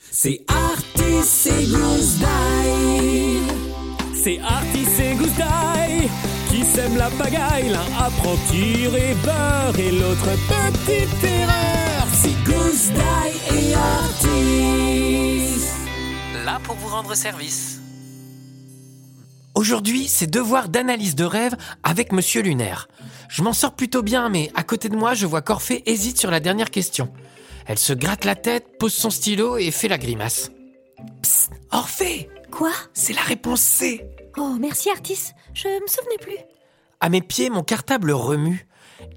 C'est Artis et Gousse C'est Artis et Gousse qui sèment la pagaille. L'un apprend beurre et l'autre petite erreur. C'est Gousse et Artis. Là pour vous rendre service. Aujourd'hui, c'est devoir d'analyse de rêve avec Monsieur Lunaire. Je m'en sors plutôt bien, mais à côté de moi, je vois qu'Orphée hésite sur la dernière question. Elle se gratte la tête, pose son stylo et fait la grimace. Psst, Orphée Quoi? C'est la réponse C Oh, merci Artis, je me souvenais plus. À mes pieds, mon cartable remue.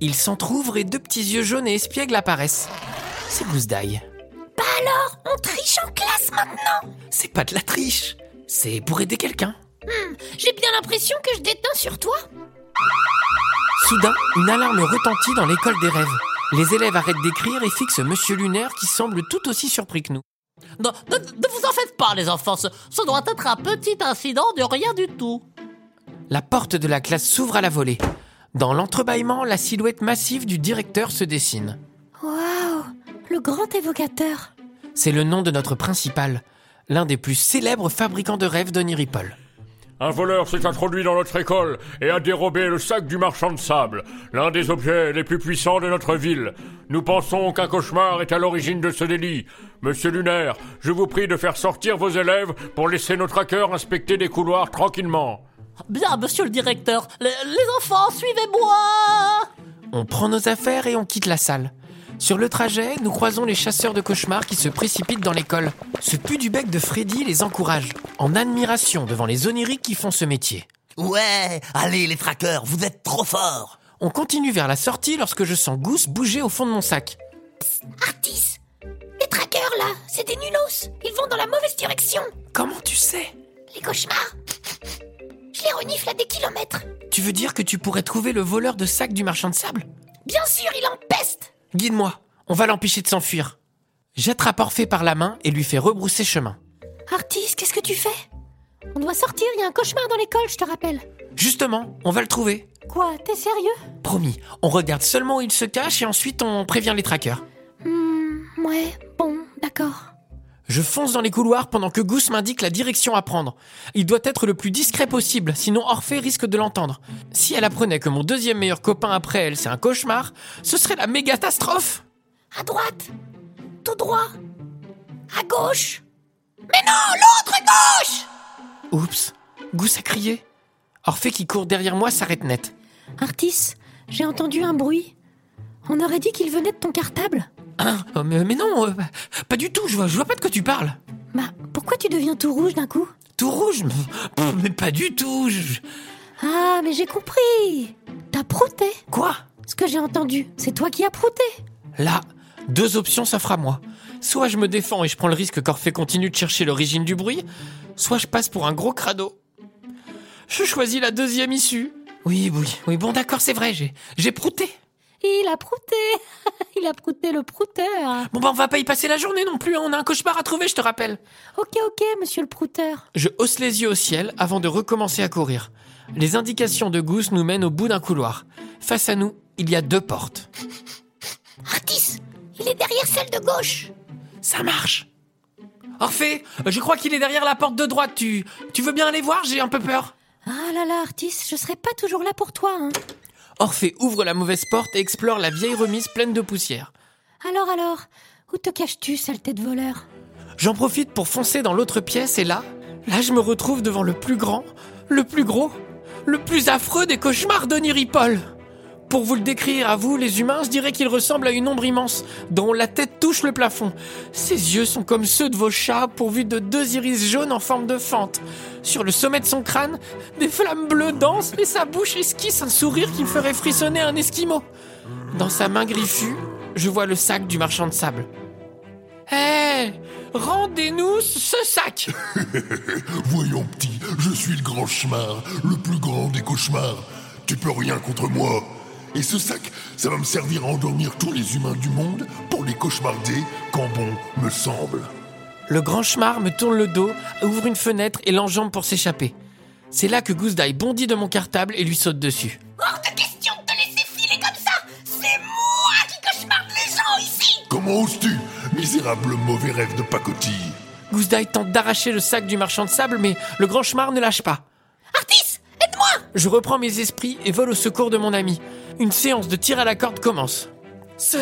Il s'entr'ouvre et deux petits yeux jaunes et espiègles apparaissent. C'est Gousse d'ail. Bah alors, on triche en classe maintenant? C'est pas de la triche, c'est pour aider quelqu'un. Hmm, J'ai bien l'impression que je déteins sur toi. Soudain, une alarme retentit dans l'école des rêves. Les élèves arrêtent d'écrire et fixent Monsieur Lunaire qui semble tout aussi surpris que nous. Ne, ne- ne vous en faites pas, les enfants. Ce, ce doit être un petit incident de rien du tout. La porte de la classe s'ouvre à la volée. Dans l'entrebâillement, la silhouette massive du directeur se dessine. Waouh, le grand évocateur. C'est le nom de notre principal, l'un des plus célèbres fabricants de rêves d'Oniripol. Un voleur s'est introduit dans notre école et a dérobé le sac du marchand de sable, l'un des objets les plus puissants de notre ville. Nous pensons qu'un cauchemar est à l'origine de ce délit. Monsieur Lunaire, je vous prie de faire sortir vos élèves pour laisser nos traqueurs inspecter des couloirs tranquillement. Bien, monsieur le directeur. Les, les enfants, suivez-moi. On prend nos affaires et on quitte la salle. Sur le trajet, nous croisons les chasseurs de cauchemars qui se précipitent dans l'école. Ce pu du bec de Freddy les encourage, en admiration devant les oniriques qui font ce métier. Ouais, allez les traqueurs, vous êtes trop forts. On continue vers la sortie lorsque je sens Gousse bouger au fond de mon sac. Artis, les traqueurs là, c'est des nulos. Ils vont dans la mauvaise direction. Comment tu sais? Les cauchemars. Je les renifle à des kilomètres. Tu veux dire que tu pourrais trouver le voleur de sac du marchand de sable? Bien sûr, il en. Guide-moi, on va l'empêcher de s'enfuir. J'attrape Orphée par la main et lui fais rebrousser chemin. Artis, qu'est-ce que tu fais? On doit sortir, il y a un cauchemar dans l'école, je te rappelle. Justement, on va le trouver. Quoi, t'es sérieux? Promis, on regarde seulement où il se cache et ensuite on prévient les traqueurs. Hmm, ouais. Je fonce dans les couloirs pendant que Gousse m'indique la direction à prendre. Il doit être le plus discret possible, sinon Orphée risque de l'entendre. Si elle apprenait que mon deuxième meilleur copain après elle, c'est un cauchemar, ce serait la méga catastrophe À droite Tout droit À gauche Mais non, l'autre gauche Oups, Gousse a crié. Orphée qui court derrière moi s'arrête net. Artis, j'ai entendu un bruit. On aurait dit qu'il venait de ton cartable. Hein mais, mais non, euh, pas du tout, je vois, je vois pas de quoi tu parles. Bah, pourquoi tu deviens tout rouge d'un coup? Tout rouge? Mais, mais pas du tout. je- Ah, mais j'ai compris T'as prouté Quoi? Ce que j'ai entendu, c'est toi qui as prouté Là, deux options s'offrent à moi. Soit je me défends et je prends le risque qu'Orphée continue de chercher l'origine du bruit, soit je passe pour un gros crado. Je choisis la deuxième issue. Oui, oui, oui, bon d'accord, c'est vrai, j'ai, j'ai prouté. Il a prouté Il a prouté le prouteur Bon bah on va pas y passer la journée non plus, hein, on a un cauchemar à trouver, je te rappelle. Ok, ok, monsieur le prouteur. Je hausse les yeux au ciel avant de recommencer à courir. Les indications de Gousse nous mènent au bout d'un couloir. Face à nous, il y a deux portes. Artis, il est derrière celle de gauche Ça marche. Orphée, je crois qu'il est derrière la porte de droite. Tu, tu veux bien aller voir? J'ai un peu peur. Ah là là, Artis, je serai pas toujours là pour toi, hein. Orphée ouvre la mauvaise porte et explore la vieille remise pleine de poussière. Alors, alors, où te caches-tu, saleté de voleur? J'en profite pour foncer dans l'autre pièce et là, là je me retrouve devant le plus grand, le plus gros, le plus affreux des cauchemars d'Oniripol. Pour vous le décrire à vous, les humains, je dirais qu'il ressemble à une ombre immense, dont la tête touche le plafond. Ses yeux sont comme ceux de vos chats, pourvus de deux iris jaunes en forme de fente. Sur le sommet de son crâne, des flammes bleues dansent et sa bouche esquisse un sourire qui ferait frissonner un esquimau. Dans sa main griffue, je vois le sac du marchand de sable. Hé Rendez-nous ce sac Voyons, petit, je suis le grand cauchemar, le plus grand des cauchemars. Tu peux rien contre moi. Et ce sac, ça va me servir à endormir tous les humains du monde pour les cauchemarder quand bon me semble. Le grand schmar me tourne le dos, ouvre une fenêtre et l'enjambe pour s'échapper. C'est là que Gousse Daille bondit de mon cartable et lui saute dessus. Hors de question de te laisser filer comme ça C'est moi qui cauchemarde les gens ici Comment oses-tu misérable mauvais rêve de pacotille? Gousse tente d'arracher le sac du marchand de sable, mais le grand chemard ne lâche pas. Je reprends mes esprits et vole au secours de mon ami. Une séance de tir à la corde commence. Ce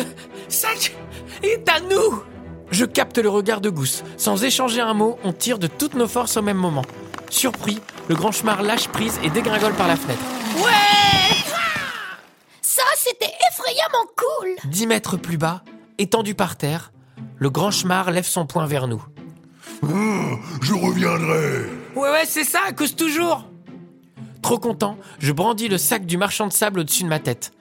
sac est à nous Je capte le regard de Gousse. Sans échanger un mot, on tire de toutes nos forces au même moment. Surpris, le grand chemard lâche prise et dégringole par la fenêtre. Ouais Ça, c'était effrayamment cool Dix mètres plus bas, étendu par terre, le grand chemard lève son poing vers nous. Ah, je reviendrai. Ouais, ouais, c'est ça, à cause toujours Trop content, je brandis le sac du marchand de sable au-dessus de ma tête.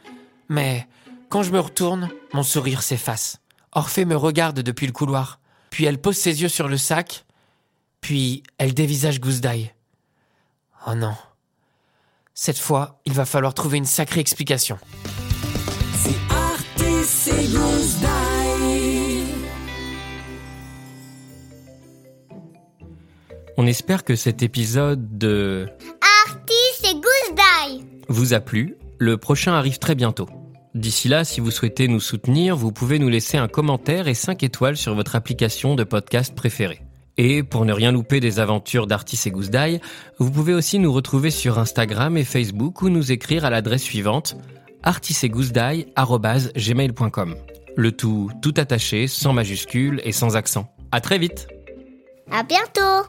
Mais quand je me retourne, mon sourire s'efface. Orphée me regarde depuis le couloir, puis elle pose ses yeux sur le sac, puis elle dévisage Gousse d'ail. Oh non. Cette fois, il va falloir trouver une sacrée explication. C'est Artis et Goose Die. On espère que cet épisode de vous a plu. Le prochain arrive très bientôt. D'ici là, si vous souhaitez nous soutenir, vous pouvez nous laisser un commentaire et 5 étoiles sur votre application de podcast préférée. Et pour ne rien louper des aventures d'Artis et Goose Die, vous pouvez aussi nous retrouver sur Instagram et Facebook ou nous écrire à l'adresse suivante artisetgoussedie@gmail.com. Le tout tout attaché, sans majuscule et sans accent. À très vite. À bientôt.